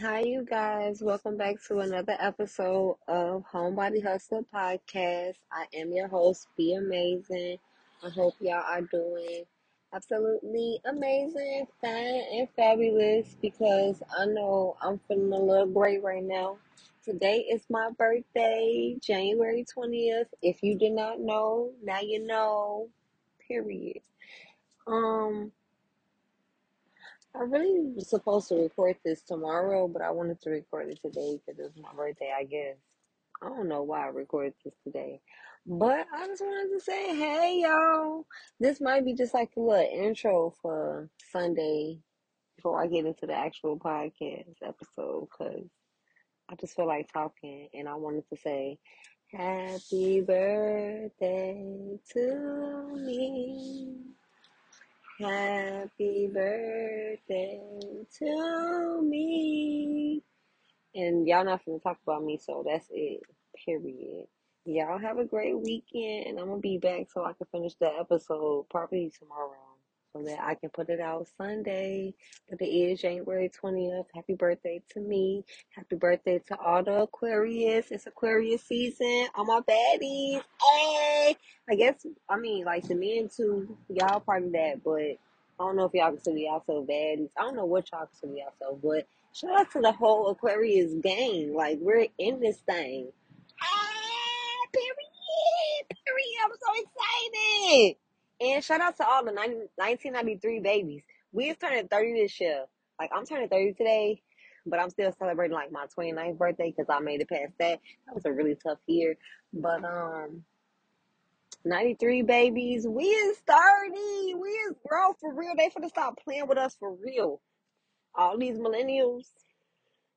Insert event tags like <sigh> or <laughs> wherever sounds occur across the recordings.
Hi, you guys. Welcome back to another episode of Homebody Hustler Podcast. I am your host, Be Amazing. I hope y'all are doing absolutely amazing, fine, and fabulous because I know I'm feeling a little great right now. Today is my birthday, January 20th. If you did not know, now you know. Period. Um, I really was supposed to record this tomorrow, but I wanted to record it today because it's my birthday, I guess. I don't know why I recorded this today. But I just wanted to say, hey, y'all. This might be just like a little intro for Sunday before I get into the actual podcast episode because I just feel like talking and I wanted to say, Happy birthday to me. Happy birthday to me. And y'all not gonna talk about me, so that's it. Period. Y'all have a great weekend, and I'm gonna be back so I can finish the episode probably tomorrow, so that I can put it out Sunday. But it is January 20th. Happy birthday to me. Happy birthday to all the Aquarius. It's Aquarius season. All my baddies. Hey! I guess, I mean, like the men too, y'all part of that, but I don't know if y'all consider yourself baddies. I don't know what y'all consider yourself, but shout out to the whole Aquarius gang. Like, we're in this thing. Ah, period, period. I'm so excited. And shout out to all the 90, 1993 babies. We're turning 30 this year. Like, I'm turning 30 today, but I'm still celebrating like my 29th birthday because I made it past that. That was a really tough year. But, um, 93 babies, we is 30. We is grown for real. They finna stop playing with us for real. All these millennials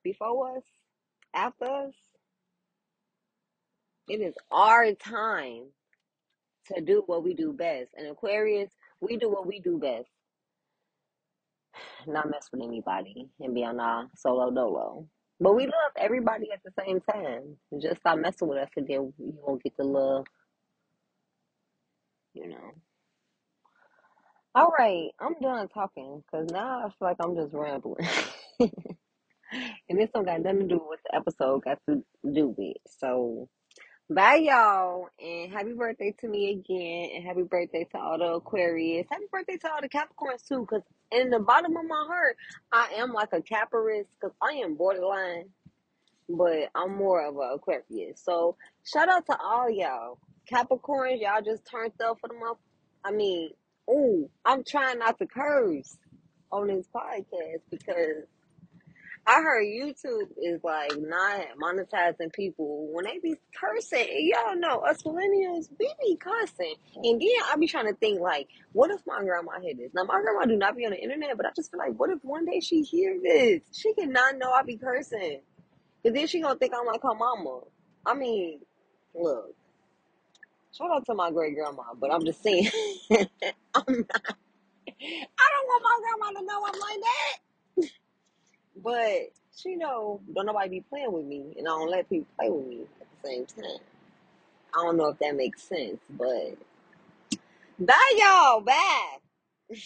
before us, after us, it is our time to do what we do best. And Aquarius, we do what we do best. <sighs> Not mess with anybody and be on our solo dolo. But we love everybody at the same time. Just stop messing with us and then you won't get the love, you know. All right, I'm done talking because now I feel like I'm just rambling. <laughs> and this don't got nothing to do with what the episode got to do with. So bye y'all and happy birthday to me again and happy birthday to all the Aquarius. Happy birthday to all the Capricorns too, because in the bottom of my heart, I am like a Capricorn because I am borderline, but I'm more of a Aquarius. So shout out to all y'all. Capricorns, y'all just turned up for the month. I mean, ooh, I'm trying not to curse on this podcast because I heard YouTube is like not monetizing people when they be cursing. And y'all know us millennials, we be cussing. And then I be trying to think like, what if my grandma hear this? Now my grandma do not be on the internet, but I just feel like, what if one day she hear this? She cannot know I be cursing. Cause then she gonna think I'm like her mama. I mean, look, shout out to my great grandma, but I'm just saying, <laughs> I'm not. I don't want my grandma to know I'm like that. But she know don't nobody be playing with me, and I don't let people play with me at the same time. I don't know if that makes sense, but bye y'all. Bye. <laughs>